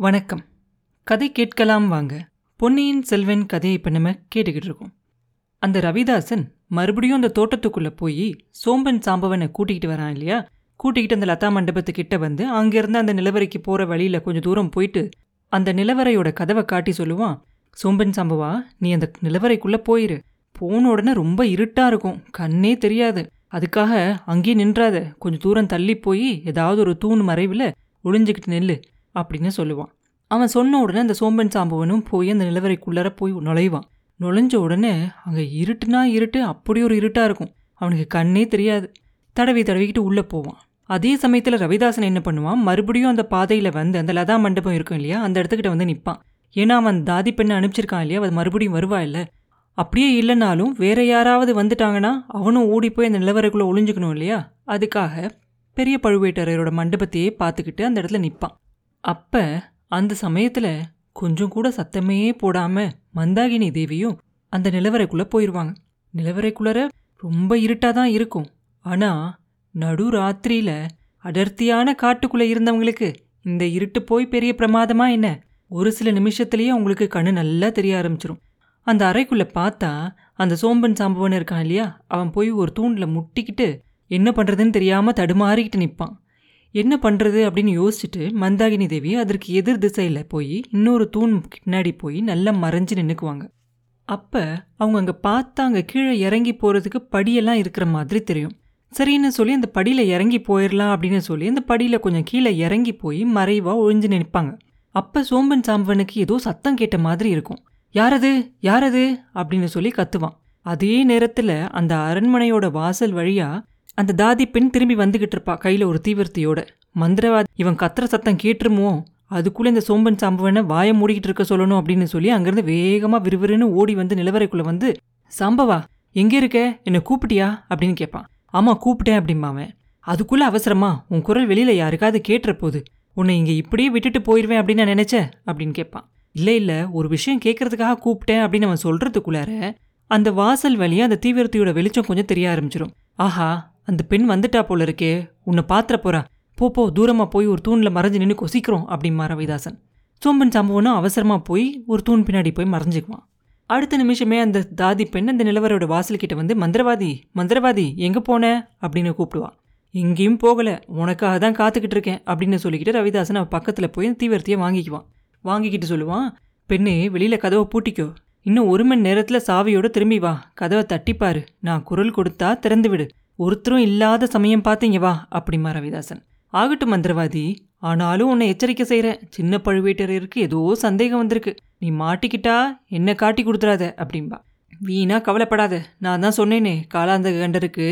வணக்கம். கதை கேட்கலாம் வாங்க. பொன்னியின் செல்வன் கதையை இப்போ நம்ம கேட்டுக்கிட்டு இருக்கோம். அந்த ரவிதாசன் மறுபடியும் அந்த தோட்டத்துக்குள்ளே போய் சோம்பன் சாம்பவனை கூட்டிக்கிட்டு வரான் இல்லையா? கூட்டிக்கிட்டு அந்த லதா மண்டபத்துக்கிட்ட வந்து அங்கேருந்து அந்த நிலவரைக்கு போகிற வழியில் கொஞ்சம் தூரம் போயிட்டு அந்த நிலவரையோட கதவை காட்டி சொல்லுவான் சோம்பன் சாம்பவா நீ அந்த நிலவரைக்குள்ளே போயிரு. போன உடனே ரொம்ப இருட்டாக இருக்கும். கண்ணே தெரியாது. அதுக்காக அங்கேயே நின்றாத. கொஞ்சம் தூரம் தள்ளி போய் ஏதாவது ஒரு தூண் மறைவில் ஒளிஞ்சுக்கிட்டு நெல்லு. அப்படின்னு சொல்லுவான். அவன் சொன்ன உடனே அந்த சோம்பன் சாம்பவனும் போய் அந்த நிலவரைக்குள்ளார போய் நுழைவான். நுழைஞ்ச உடனே அங்கே இருட்டுனா இருட்டு அப்படி ஒரு இருட்டாக இருக்கும். அவனுக்கு கண்ணே தெரியாது. தடவி தடவிக்கிட்டு உள்ளே போவான். அதே சமயத்தில் ரவிதாசன் என்ன பண்ணுவான்? மறுபடியும் அந்த பாதையில் வந்து அந்த லதா மண்டபம் இருக்கும் இல்லையா? அந்த இடத்துக்கிட்ட வந்து நிற்பான் ஏன்னா அவன் தாதி பெண்ணை அனுப்பிச்சிருக்கான் இல்லையா? அது மறுபடியும் வருவா இல்லை? அப்படியே இல்லைனாலும் வேற யாராவது வந்துட்டாங்கன்னா அவனும் ஓடி போய் அந்த நிலவரைக்குள்ளே ஒளிஞ்சுக்கணும் இல்லையா? அதுக்காக பெரிய பழுவேட்டரையரோட மண்டபத்தையே பார்த்துக்கிட்டு அந்த இடத்துல நிற்பான் அப்ப அந்த சமயத்துல கொஞ்சம் கூட சத்தமே போடாம மந்தாகினி தேவியும் அந்த நிலவரைக்குள்ள போயிடுவாங்க நிலவரைக்குள்ளர ரொம்ப இருட்டாக தான் இருக்கும். ஆனா நடு ராத்திரியில அடர்த்தியான காட்டுக்குள்ள இருந்தவங்களுக்கு இந்த இருட்டு போய் பெரிய பிரமாதமா என்ன? ஒரு சில நிமிஷத்துலயே அவங்களுக்கு கண்ணு நல்லா தெரிய ஆரம்பிச்சிரும். அந்த அறைக்குள்ள பார்த்தா அந்த சோம்பன் சாம்பவன் இருக்கான் இல்லையா? அவன் போய் ஒரு தூண்ல முட்டிக்கிட்டு என்ன பண்றதுன்னு தெரியாம தடுமாறிக்கிட்டு நிற்பான் என்ன பண்ணுறது அப்படின்னு யோசிச்சுட்டு மந்தாகினி தேவி அதற்கு எதிர் திசையில் போய் இன்னொரு தூண் பின்னாடி போய் நல்லா மறைஞ்சு நின்னுக்குவாங்க. அப்போ அவங்க அங்கே பார்த்தாங்க கீழே இறங்கி போகிறதுக்கு படியெல்லாம் இருக்கிற மாதிரி தெரியும். சரின்னு சொல்லி அந்த படியில் இறங்கி போயிடலாம் அப்படின்னு சொல்லி அந்த படியில் கொஞ்சம் கீழே இறங்கி போய் மறைவாக ஒழிஞ்சு நிற்பாங்க. அப்போ சோம்பன் சாம்பவனுக்கு ஏதோ சத்தம் கேட்ட மாதிரி இருக்கும். யாரது? யாரது? அப்படின்னு சொல்லி கத்துவான். அதே நேரத்தில் அந்த அரண்மனையோட வாசல் வழியாக அந்த தாதி பெண் திரும்பி வந்துகிட்டு இருப்பா கையில் ஒரு தீவிரத்தையோட. மந்திரவாதி இவன் கத்துற சத்தம் கேட்டுருமோ? அதுக்குள்ளே இந்த சோம்பன் சாம்பவனை வாயை மூடிக்கிட்டு இருக்க சொல்லணும் அப்படின்னு சொல்லி அங்கேருந்து வேகமாக விறுவிறுன்னு ஓடி வந்து நிலவரைக்குள்ளே வந்து சாம்பவா எங்கே இருக்க? என்னை கூப்பிட்டியா? அப்படின்னு கேட்பான் ஆமாம் கூப்பிட்டேன் அப்படிம்பாவன் அதுக்குள்ளே அவசரமா? உன் குரல் வெளியில் யாருக்காவது கேட்டுற போது உன்னை இங்கே இப்படியே விட்டுட்டு போயிடுவேன் அப்படின்னு நான் நினச்சேன் அப்படின்னு கேட்பான் இல்லை இல்லை ஒரு விஷயம் கேட்கறதுக்காக கூப்பிட்டேன் அப்படின்னு அவன் சொல்கிறதுக்குள்ளார அந்த வாசல் வழியா அந்த தீவிரத்தையோட வெளிச்சம் கொஞ்சம் தெரிய ஆரம்பிச்சிடும் ஆஹா அந்த பெண் வந்துட்டா போல இருக்கே. உன்னை பாத்திர போறா. போ போ தூரமாக போய் ஒரு தூணில் மறைஞ்சு நின்று கொசிக்கிறோம் அப்படிமா ரவிதாசன் சோம்பன் சம்பவனும் அவசரமாக போய் ஒரு தூண் பின்னாடி போய் மறைஞ்சுக்குவான். அடுத்த நிமிஷமே அந்த தாதி பெண் அந்த நிலவரோட வாசல்கிட்ட வந்து மந்திரவாதி மந்திரவாதி எங்கே போன? அப்படின்னு கூப்பிடுவான் எங்கேயும் போகலை. உனக்காக தான் காத்துக்கிட்டு இருக்கேன் அப்படின்னு சொல்லிக்கிட்டு ரவிதாசன் அவன் பக்கத்தில் போய் தீவிரத்தையே வாங்கிக்குவான். வாங்கிக்கிட்டு சொல்லுவான் பெண்ணே வெளியில் கதவை பூட்டிக்கோ. இன்னும் ஒரு மணி நேரத்தில் சாவியோட திரும்பி வா. கதவை தட்டிப்பாரு நான் குரல் கொடுத்தா திறந்து விடு ஒருத்தரும் இல்லாத சமயம் பார்த்தீங்க வா அப்படிமா ரவிதாசன். ஆகட்டும் மந்திரவாதி. ஆனாலும் உன்னை எச்சரிக்கை செய்கிறேன் சின்ன பழுவேட்டரையருக்கு ஏதோ சந்தேகம் வந்திருக்கு. நீ மாட்டிக்கிட்டா என்ன காட்டி கொடுத்துறாத அப்படின்பா வீணா கவலைப்படாத. நான் தான் சொன்னேனே காலாந்த கண்டருக்கு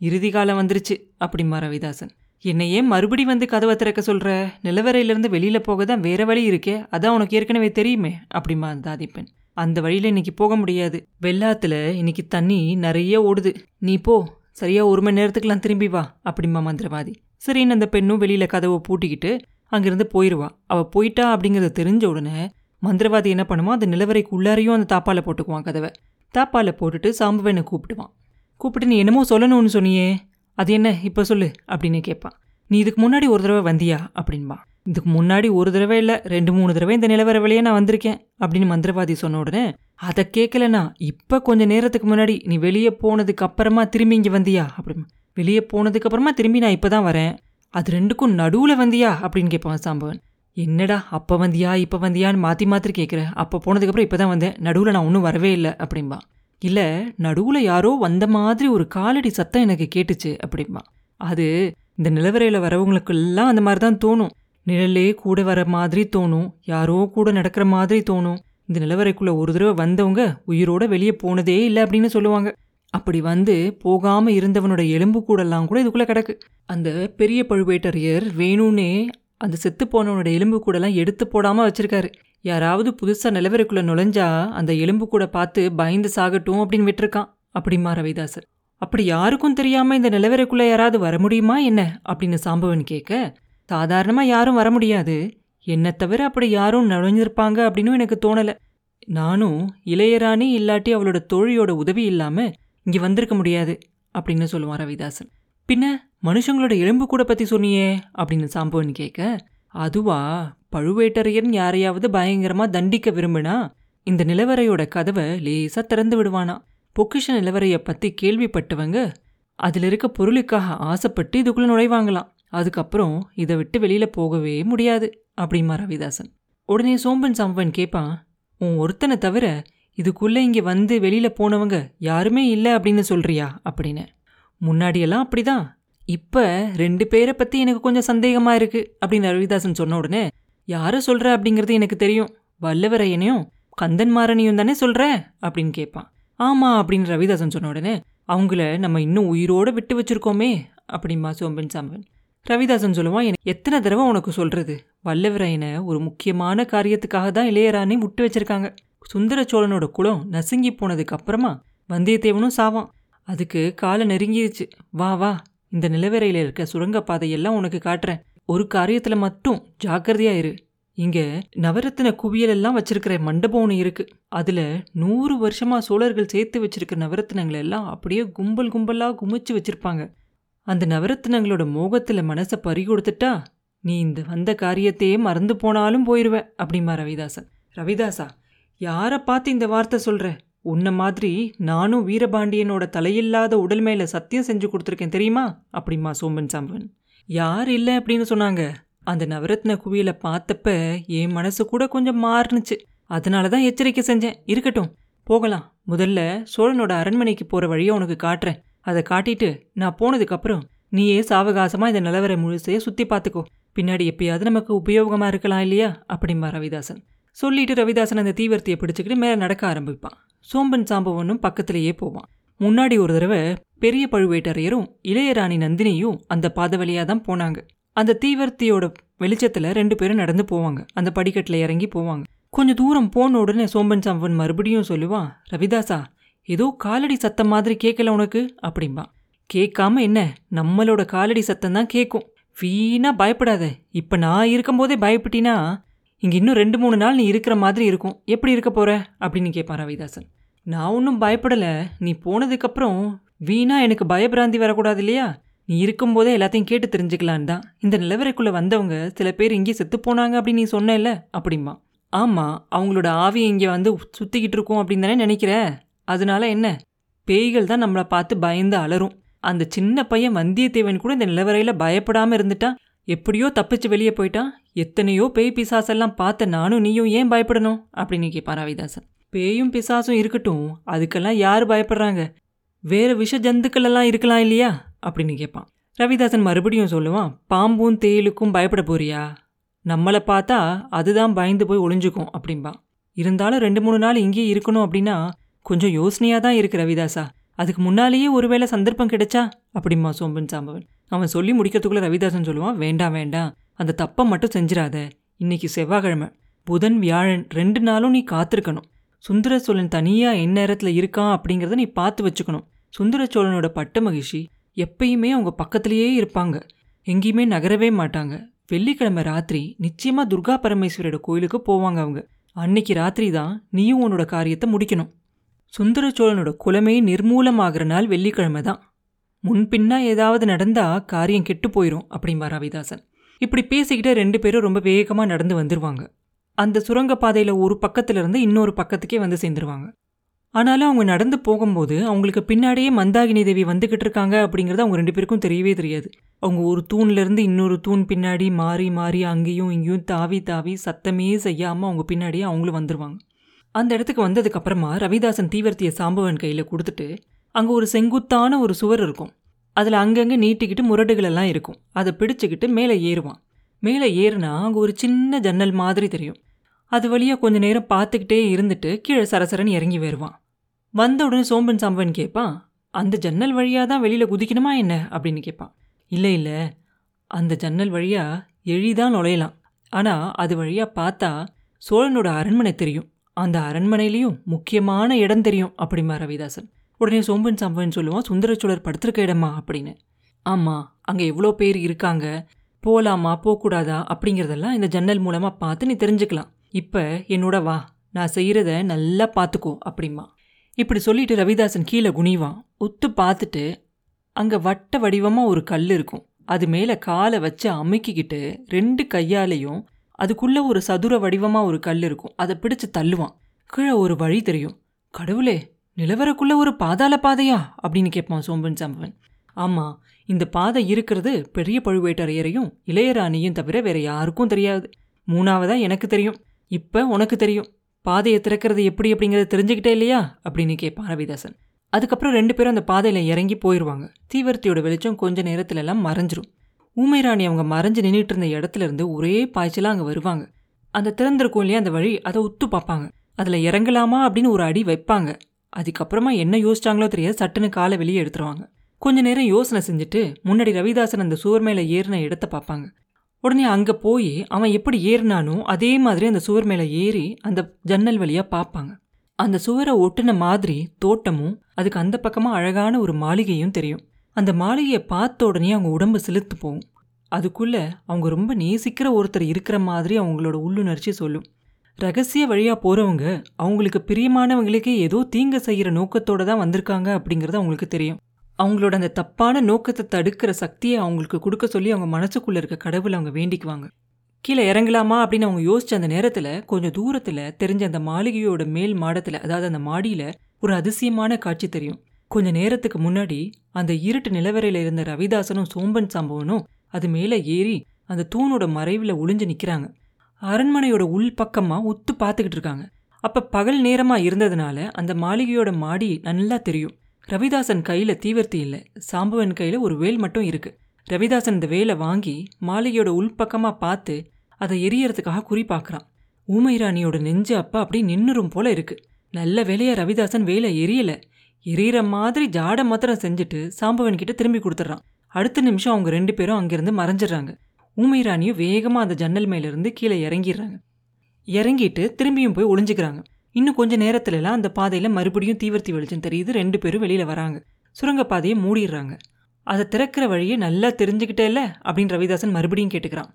இறுதி காலம் வந்துருச்சு அப்படிமா ரவிதாசன். என்னையே மறுபடி வந்து கதவை திறக்க சொல்கிற நிலவரையிலிருந்து வெளியில் போக தான் வேற வழி இருக்கே அதான் உனக்கு ஏற்கனவே தெரியுமே அப்படிமா தாதிப்பெண் அந்த வழியில் இன்னைக்கு போக முடியாது. வெள்ளாத்தில் இன்னைக்கு தண்ணி நிறைய ஓடுது. நீ போ. சரியா ஒரு மணி நேரத்துக்குலாம் திரும்பி வா அப்படிமா மந்திரவாதி. சரின்னு அந்த பெண்ணும் வெளியில் கதவை பூட்டிக்கிட்டு அங்கிருந்து போயிடுவா அவள் போயிட்டா அப்படிங்கிறத தெரிஞ்ச உடனே மந்திரவாதி என்ன பண்ணுவான் அந்த நிலவரைக்கு உள்ளாரையும் அந்த தாப்பால் போட்டுக்குவான் கதவை. தாப்பால் போட்டுட்டு சாம்பவனை கூப்பிடுவான். கூப்பிட்டு நீ என்னமோ சொல்லணும்னு சொன்னியே. அது என்ன? இப்போ சொல்லு அப்படின்னு கேட்பான். நீ இதுக்கு முன்னாடி ஒரு தடவை வந்தியா? அப்படின்பா. இதுக்கு முன்னாடி ஒரு தடவை இல்லை ரெண்டு மூணு தடவை இந்த நிலவர வழியே நான் வந்திருக்கேன் அப்படின்னு மந்திரவாதி சொன்ன உடனே அதை கேட்கலண்ணா இப்போ கொஞ்சம் நேரத்துக்கு முன்னாடி நீ வெளியே போனதுக்கு அப்புறமா திரும்பி இங்கே வந்தியா? அப்படி வெளியே போனதுக்கு அப்புறமா திரும்பி நான் இப்போ தான் வரேன். அது ரெண்டுக்கும் நடுவில் வந்தியா? அப்படின்னு கேட்பான் சாம்பவன். என்னடா அப்போ வந்தியா இப்போ வந்தியான்னு மாற்றி மாற்றி கேட்குற அப்போ போனதுக்கப்புறம் இப்போ தான் வந்தேன். நடுவில் நான் ஒன்றும் வரவே இல்லை அப்படிம்பா இல்லை நடுவில் யாரோ வந்த மாதிரி ஒரு காலடி சத்தம் எனக்கு கேட்டுச்சு அப்படிம்பா அது இந்த நிலவரையில் வரவங்களுக்கெல்லாம் அந்த மாதிரி தான் தோணும். நிழலே கூட வர மாதிரி தோணும். யாரோ கூட நடக்கிற மாதிரி தோணும். இந்த நிலவரைக்குள்ள ஒரு தடவை வந்தவங்க உயிரோட வெளியே போனதே இல்லை அப்படின்னு சொல்லுவாங்க. அப்படி வந்து போகாம இருந்தவனோட எலும்பு கூடெல்லாம் கூட இதுக்குள்ள கிடக்கு. அந்த பெரிய பழுவேட்டரையர் வேணும்னே அந்த செத்து போனவனோட எலும்பு கூடெல்லாம் எடுத்து போடாம வச்சிருக்காரு. யாராவது புதுசா நிலவரைக்குள்ள நுழைஞ்சா அந்த எலும்பு கூட பார்த்து பயந்து சாகட்டும் அப்படின்னு விட்டுருக்கான். அப்படிமா ரவிதாசர் அப்படி யாருக்கும் தெரியாம இந்த நிலவரைக்குள்ள யாராவது வர முடியுமா என்ன? அப்படின்னு சாம்பவன் கேட்க சாதாரணமாக யாரும் வர முடியாது. என்னை தவிர அப்படி யாரும் நுழைஞ்சிருப்பாங்க அப்படின்னு எனக்கு தோணல. நானும் இளையராணி இல்லாட்டி அவளோட தோழியோட உதவி இல்லாமல் இங்கே வந்திருக்க முடியாது அப்படின்னு சொல்லுவான் ரவிதாசன். பின்ன மனுஷங்களோட எலும்பு கூட பத்தி சொன்னியே அப்படின்னு சாம்பவன் கேட்க அதுவா? பழுவேட்டரையன் யாரையாவது பயங்கரமா தண்டிக்க விரும்பினா இந்த நிலவரையோட கதவை லேசா திறந்து விடுவானா? பொக்கிஷ நிலவரையை பத்தி கேள்விப்பட்டவங்க அதுல இருக்க பொருளுக்காக ஆசைப்பட்டு இதுக்குள்ள நுழைவாங்களாம். அதுக்கப்புறம் இதை விட்டு வெளியில் போகவே முடியாது அப்படிமா ரவிதாசன். உடனே சோம்பன் சாம்பன் கேட்பான் உன் ஒருத்தனை தவிர இதுக்குள்ளே இங்கே வந்து வெளியில் போனவங்க யாருமே இல்லை அப்படின்னு சொல்றியா? அப்படின்னு. முன்னாடியெல்லாம் அப்படிதான். இப்போ ரெண்டு பேரை பற்றி எனக்கு கொஞ்சம் சந்தேகமாக இருக்குது அப்படின்னு ரவிதாசன் சொன்ன உடனே யாரை சொல்கிற அப்படிங்கிறது எனக்கு தெரியும். வல்லவரையனையும் கந்தன்மாரனையும் தானே சொல்கிற அப்படின்னு கேட்பான் ஆமாம் அப்படின்னு ரவிதாசன் சொன்ன உடனே அவங்கள நம்ம இன்னும் உயிரோட விட்டு வச்சிருக்கோமே அப்படிமா சோம்பன் சாம்பன் ரவிதாசன் சொல்லுவான் எனக்கு எத்தனை தடவை உனக்கு சொல்றது? வல்லவரையனை ஒரு முக்கியமான காரியத்துக்காக தான் இளையராணி முட்டு வச்சிருக்காங்க. சுந்தர சோழனோட குலம் நசுங்கி போனதுக்கு அப்புறமா வந்தியத்தேவனும் சாவான். அதுக்கு காலை நெருங்கிருச்சு. வா வா இந்த நிலவரையில் இருக்க சுரங்கப்பாதையெல்லாம் உனக்கு காட்டுறேன். ஒரு காரியத்துல மட்டும் ஜாக்கிரதையா இரு. இங்க நவரத்தின குவியல் எல்லாம் வச்சிருக்கிற மண்டபம் ஒன்று இருக்கு. அதுல நூறு வருஷமா சோழர்கள் சேர்த்து வச்சிருக்கிற நவரத்தினங்களை எல்லாம் அப்படியே கும்பல் கும்பலா குமிச்சு வச்சிருப்பாங்க. அந்த நவரத்தினங்களோட மோகத்தில் மனசை பறி கொடுத்துட்டா நீ இந்த வந்த காரியத்தையே மறந்து போனாலும் போயிடுவேன் அப்படிமா ரவிதாசன். ரவிதாசா யாரை பார்த்து இந்த வார்த்தை சொல்கிற உன்ன மாதிரி நானும் வீரபாண்டியனோட தலையில்லாத உடல் மேலே சத்தியம் செஞ்சு கொடுத்துருக்கேன் தெரியுமா? அப்படிமா சோம்பன் சாம்பன். யார் இல்லை அப்படின்னு சொன்னாங்க. அந்த நவரத்ன குவியில பார்த்தப்ப என் மனசு கூட கொஞ்சம் மாறுனுச்சு. அதனால தான் எச்சரிக்கை செஞ்சேன். இருக்கட்டும் போகலாம். முதல்ல சோழனோட அரண்மனைக்கு போகிற வழியை உனக்கு காட்டுறேன். அதை காட்டிட்டு நான் போனதுக்கப்புறம் நீயே சாவகாசமாக இந்த நிலவரை முழுசைய சுற்றி பார்த்துக்கோ. பின்னாடி எப்பயாவது நமக்கு உபயோகமாக இருக்கலாம் இல்லையா? அப்படிம்பா ரவிதாசன். சொல்லிட்டு ரவிதாசன் அந்த தீவர்த்தியை பிடிச்சிக்கிட்டு மேலே நடக்க ஆரம்பிப்பான். சோம்பன் சாம்பவனும் பக்கத்திலேயே போவான். முன்னாடி ஒரு தடவை பெரிய பழுவேட்டரையரும் இளையராணி நந்தினியும் அந்த பாத வழியாக தான் போனாங்க. அந்த தீவர்த்தியோட வெளிச்சத்தில் ரெண்டு பேரும் நடந்து போவாங்க. அந்த படிக்கட்டில் இறங்கி போவாங்க. கொஞ்சம் தூரம் போன உடனே சோம்பன் சாம்பன் மறுபடியும் சொல்லுவான் ரவிதாசா ஏதோ காலடி சத்தம் மாதிரி கேட்கல உனக்கு? அப்படிம்பா. கேட்காம என்ன? நம்மளோட காலடி சத்தம் தான் கேட்கும் வீணா பயப்படாத. இப்போ நான் இருக்கும்போதே பயப்பட்டினா இங்கே இன்னும் ரெண்டு மூணு நாள் நீ இருக்கிற மாதிரி இருக்கும். எப்படி இருக்க போற? அப்படின்னு கேட்பான் ரவிதாசன். நான் ஒன்றும் பயப்படலை. நீ போனதுக்கப்புறம் வீணா எனக்கு பயபிராந்தி வரக்கூடாது இல்லையா? நீ இருக்கும்போதே எல்லாத்தையும் கேட்டு தெரிஞ்சுக்கலான் தான். இந்த நிலவரைக்குள்ளே வந்தவங்க சில பேர் இங்கே செத்து போனாங்க அப்படின்னு நீ சொன்னேல்ல? அப்படிம்பா. ஆமாம் அவங்களோட ஆவி இங்கே வந்து சுத்திக்கிட்டு இருக்கோம் அப்படின்னு தானே நினைக்கிற? அதனால என்ன? பேய்கள் தான் நம்மளை பார்த்து பயந்து அலரும் அந்த சின்ன பையன் வந்தியத்தேவன் கூட இந்த நிலவரையில் பயப்படாமல் இருந்துட்டா? எப்படியோ தப்பிச்சு வெளியே போயிட்டான் எத்தனையோ பேய் பிசாசெல்லாம் பார்த்த நானும் நீயும் ஏன் பயப்படணும்? அப்படின்னு கேட்பான் ரவிதாசன். பேயும் பிசாசும் இருக்கட்டும் அதுக்கெல்லாம் யார் பயப்படுறாங்க? வேற விஷ ஜந்துக்கள் எல்லாம் இருக்கலாம் இல்லையா? அப்படின்னு கேட்பான் ரவிதாசன் மறுபடியும் சொல்லுவான் பாம்பும் தேயிலுக்கும் பயப்பட போறியா? நம்மளை பார்த்தா அதுதான் பயந்து போய் ஒளிஞ்சுக்கும் அப்படின்பா இருந்தாலும் ரெண்டு மூணு நாள் இங்கேயே இருக்கணும் அப்படின்னா கொஞ்சம் யோசனையாக தான் இருக்கு ரவிதாசா. அதுக்கு முன்னாலேயே ஒருவேளை சந்தர்ப்பம் கிடைச்சா? அப்படிம்மா சோம்பன் சாம்பவன். அவன் சொல்லி முடிக்கிறதுக்குள்ள ரவிதாசன் சொல்லுவான் வேண்டாம் வேண்டாம். அந்த தப்பை மட்டும் செஞ்சிடாத. இன்னைக்கு செவ்வாய்க்கிழமை. புதன் வியாழன் ரெண்டு நாளும் நீ காத்திருக்கணும். சுந்தர சோழன் தனியா எந்நேரத்தில் இருக்கான் அப்படிங்கிறத நீ பார்த்து வச்சுக்கணும். சுந்தர சோழனோட பட்ட மகிழ்ச்சி எப்பயுமே அவங்க பக்கத்திலேயே இருப்பாங்க. எங்கேயுமே நகரவே மாட்டாங்க. வெள்ளிக்கிழமை ராத்திரி நிச்சயமாக துர்கா பரமேஸ்வரோட கோயிலுக்கு போவாங்க அவங்க. அன்னைக்கு ராத்திரி தான் நீயும் உன்னோட காரியத்தை முடிக்கணும். சுந்தர சோழனோட குலமே நிர்மூலமாகிற நாள் வெள்ளிக்கிழமை தான் முன்பின்னா ஏதாவது நடந்தா காரியம் கெட்டு போயிரும் அப்படிம்பா ரவிதாசன். இப்படி பேசிக்கிட்டு ரெண்டு பேரும் ரொம்ப வேகமாக நடந்து வந்துருவாங்க. அந்த சுரங்கப்பாதையில் ஒரு பக்கத்துலேருந்து இன்னொரு பக்கத்துக்கே வந்து சேர்ந்துருவாங்க. ஆனாலும் அவங்க நடந்து போகும்போது அவங்களுக்கு பின்னாடியே மந்தாகினி தேவி வந்துக்கிட்டு இருக்காங்க அப்படிங்கிறது அவங்க ரெண்டு பேருக்கும் தெரியவே தெரியாது. அவங்க ஒரு தூண்லேருந்து இன்னொரு தூண் பின்னாடி மாறி மாறி அங்கேயும் இங்கேயும் தாவி தாவி சத்தமே செய்யாமல் அவங்க பின்னாடியே அவங்களும் வந்துருவாங்க. அந்த இடத்துக்கு வந்ததுக்கு அப்புறமா ரவிதாசன் தீவர்த்திய சாம்பவன் கையில் கொடுத்துட்டு அங்கே ஒரு செங்குத்தான ஒரு சுவர் இருக்கும். அதில் அங்கங்கே நீட்டிக்கிட்டு முரடுகள் எல்லாம் இருக்கும். அதை பிடிச்சிக்கிட்டு மேலே ஏறுவான். மேலே ஏறுனா அங்கே ஒரு சின்ன ஜன்னல் மாதிரி தெரியும். அது வழியா கொஞ்ச நேரம் பார்த்துக்கிட்டே இருந்துட்டு கீழே சரசரன்னு இறங்கி வருவான். வந்த உடனே சோம்பன் சாம்பன் கேட்பான் அந்த ஜன்னல் வழியாக தான் வெளியில் குதிக்கணுமா என்ன? அப்படின்னு கேட்பான் இல்லை இல்லை. அந்த ஜன்னல் வழியா எழிதான் நுழையலாம். ஆனால் அது வழியா பார்த்தா சோழனோட அரண்மனை தெரியும். அந்த அரண்மனையிலையும் முக்கியமான இடம் தெரியும் அப்படிமா ரவிதாசன். உடனே சோம்பன் சாம்பன் சொல்லுவான் சுந்தரச்சோழர் படுத்திருக்க இடமா? அப்படின்னு. ஆமா அங்கே எவ்வளோ பேர் இருக்காங்க? போகலாமா போகக்கூடாதா அப்படிங்கிறதெல்லாம் இந்த ஜன்னல் மூலமாக பார்த்து நீ தெரிஞ்சுக்கலாம். இப்போ என்னோட வா நான் செய்கிறத நல்லா பார்த்துக்கோ அப்படிமா இப்படி சொல்லிட்டு ரவிதாசன் கீழே குனிவான். உத்து பார்த்துட்டு அங்கே வட்ட வடிவமாக ஒரு கல் இருக்கும். அது மேலே காலை வச்சு அமுக்கிக்கிட்டு ரெண்டு கையாலையும் அதுக்குள்ளே ஒரு சதுர வடிவமாக ஒரு கல் இருக்கும். அதை பிடிச்சு தள்ளுவான். கீழே ஒரு வழி தெரியும். கடவுளே நிலவரக்குள்ள ஒரு பாதாள பாதையா? அப்படின்னு கேட்பான் சோம்பன் சம்பவன். ஆமா இந்த பாதை இருக்கிறது பெரிய பழுவேட்டரையரையும் இளையராணியும் தவிர வேற யாருக்கும் தெரியாது. மூணாவதா எனக்கு தெரியும். இப்போ உனக்கு தெரியும். பாதையை திறக்கிறது எப்படி அப்படிங்கிறத தெரிஞ்சுக்கிட்டே இல்லையா? அப்படின்னு கேட்பான் ரவிதாசன். அதுக்கப்புறம் ரெண்டு பேரும் அந்த பாதையில் இறங்கி போயிடுவாங்க தீவர்த்தியோட வெளிச்சம் கொஞ்ச நேரத்துலலாம் மறைஞ்சிரும். ஊமை ராணி அவங்க மறைஞ்சு நின்றுட்டு இருந்த இடத்துல இருந்து ஒரே பாய்ச்சலாக அங்கே வருவாங்க. அந்த திறந்திருக்கும் இல்லையா அந்த வழி அதை உத்து பார்ப்பாங்க. அதில் இறங்கலாமா அப்படின்னு ஒரு அடி வைப்பாங்க. அதுக்கப்புறமா என்ன யோசிச்சாங்களோ தெரியாது சட்டுன்னு காலை வெளியே எடுத்துருவாங்க. கொஞ்ச நேரம் யோசனை செஞ்சுட்டு முன்னாடி ரவிதாசன் அந்த சுவர் மேலே ஏறின இடத்த பார்ப்பாங்க. உடனே அங்கே போய் அவன் எப்படி ஏறினானோ அதே மாதிரி அந்த சுவர் மேலே ஏறி அந்த ஜன்னல் வழியாக பார்ப்பாங்க. அந்த சுவரை ஒட்டின மாதிரி தோட்டமும் அதுக்கு அந்த பக்கமாக அழகான ஒரு மாளிகையும் தெரியும். அந்த மாளிகையை பார்த்த உடனே அவங்க உடம்பு செலுத்து போகும். அதுக்குள்ளே அவங்க ரொம்ப நேசிக்கிற ஒருத்தர் இருக்கிற மாதிரி அவங்களோட உள்ளுணர்ச்சி சொல்லும். ரகசிய வழியாக போகிறவங்க அவங்களுக்கு பிரியமானவங்களுக்கே ஏதோ தீங்கு செய்கிற நோக்கத்தோடு தான் வந்திருக்காங்க அப்படிங்கிறது அவங்களுக்கு தெரியும். அவங்களோட அந்த தப்பான நோக்கத்தை தடுக்கிற சக்தியை அவங்களுக்கு கொடுக்க சொல்லி அவங்க மனசுக்குள்ளே இருக்க கடவுளை அவங்க வேண்டிக்குவாங்க. கீழே இறங்கலாமா அப்படின்னு அவங்க யோசிச்ச அந்த நேரத்தில் கொஞ்சம் தூரத்தில் தெரிஞ்ச அந்த மாளிகையோட மேல் மாடத்தில் அதாவது அந்த மாடியில் ஒரு அதிசயமான காட்சி தெரியும். கொஞ்ச நேரத்துக்கு முன்னாடி அந்த இருட்டு நிலவரையில இருந்த ரவிதாசனும் சோம்பன் சம்பவனும் அது மேல ஏறி அந்த தூணோட மறைவில் ஒளிஞ்சு நிக்கிறாங்க. அரண்மனையோட உள் பக்கமா உத்து பார்த்துக்கிட்டு இருக்காங்க. அப்ப பகல் நேரமா இருந்ததுனால அந்த மாளிகையோட மாடி நல்லா தெரியும். ரவிதாசன் கையில தீவர்த்தி இல்லை. சாம்பவன் கையில ஒரு வேல் மட்டும் இருக்கு. ரவிதாசன் இந்த வேலை வாங்கி மாளிகையோட உள்பக்கமா பார்த்து அதை எரியறதுக்காக குறி பார்க்கறான். ஊமை ராணியோட நெஞ்சு அப்போ அப்படியே நின்னுரும் போல இருக்கு. நல்ல வேலையா ரவிதாசன் வேலை எரியலை. எரியற மாதிரி ஜாட மாத்திரம் செஞ்சுட்டு சாம்பவன் கிட்ட திரும்பி கொடுத்துட்றான். அடுத்த நிமிஷம் அவங்க ரெண்டு பேரும் அங்கிருந்து மறைஞ்சிடுறாங்க. ஊமை ராணியும் வேகமாக அந்த ஜன்னல் மேலேருந்து கீழே இறங்கிடுறாங்க. இறங்கிட்டு திரும்பியும் போய் ஒளிஞ்சுக்கிறாங்க. இன்னும் கொஞ்சம் நேரத்துல எல்லாம் அந்த பாதையில மறுபடியும் தீவிரத்தி வெளிச்சம் தெரியுது. ரெண்டு பேரும் வெளியில வராங்க. சுரங்க பாதையை மூடிடுறாங்க. அதை திறக்கிற வழியை நல்லா தெரிஞ்சுக்கிட்டே இல்லை அப்படின்னு ரவிதாசன் மறுபடியும் கேட்டுக்கிறான்.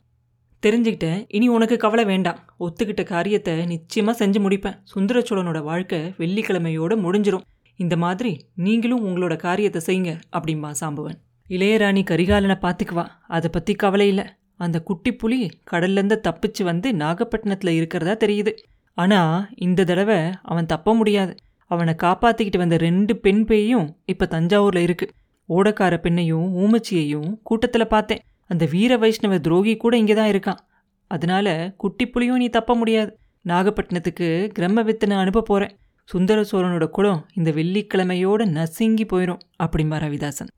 தெரிஞ்சுக்கிட்டேன். இனி உனக்கு கவலை வேண்டாம். ஒத்துக்கிட்ட காரியத்தை நிச்சயமா செஞ்சு முடிப்பேன். சுந்தரச்சோழனோட வாழ்க்கை வெள்ளிக்கிழமையோட முடிஞ்சிரும். இந்த மாதிரி நீங்களும் உங்களோட காரியத்தை செய்யுங்க அப்படிம்பா சாம்பவன். இளையராணி கரிகாலனை பார்த்துக்குவா அதை பற்றி கவலை இல்லை. அந்த குட்டி புலி கடல்லேருந்து தப்பிச்சு வந்து நாகப்பட்டினத்தில் இருக்கிறதா தெரியுது. ஆனால் இந்த தடவை அவன் தப்ப முடியாது. அவனை காப்பாற்றிக்கிட்டு வந்த ரெண்டு பெண் பேயும் இப்போ தஞ்சாவூரில் இருக்கு. ஓடக்கார பெண்ணையும் ஊமச்சியையும் கூட்டத்தில் பார்த்தேன். அந்த வீர வைஷ்ணவ துரோகி கூட இங்கே தான் இருக்கான். அதனால குட்டி புலியும் நீ தப்ப முடியாது. நாகப்பட்டினத்துக்கு கிரம்ம வித்தனை அனுப்ப போகிறேன் சுந்தர சோழனோட குலம் இந்த வெள்ளிக்கிழமையோட நசுங்கி போயிடும் அப்படிம்பா ரவிதாசன்.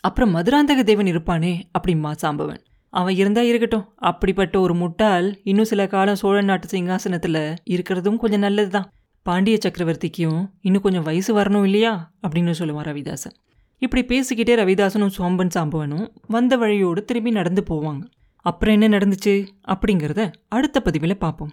அப்புறம் மதுராந்தக தேவன் இருப்பானே அப்படிம்பா சாம்பவன். அவன் இருந்தா இருக்கட்டும். அப்படிப்பட்ட ஒரு முட்டாள் இன்னும் சில காலம் சோழ நாட்டு சிங்காசனத்தில் இருக்கிறதும் கொஞ்சம் நல்லது தான் பாண்டிய சக்கரவர்த்திக்கும் இன்னும் கொஞ்சம் வயசு வரணும் இல்லையா? அப்படின்னு சொல்லுவான் ரவிதாசன். இப்படி பேசிக்கிட்டே ரவிதாசனும் சோம்பன் சாம்பவனும் வந்த வழியோடு திரும்பி நடந்து போவாங்க. அப்புறம் என்ன நடந்துச்சு? அப்படிங்கிறத அடுத்த பதிவில் பார்ப்போம்.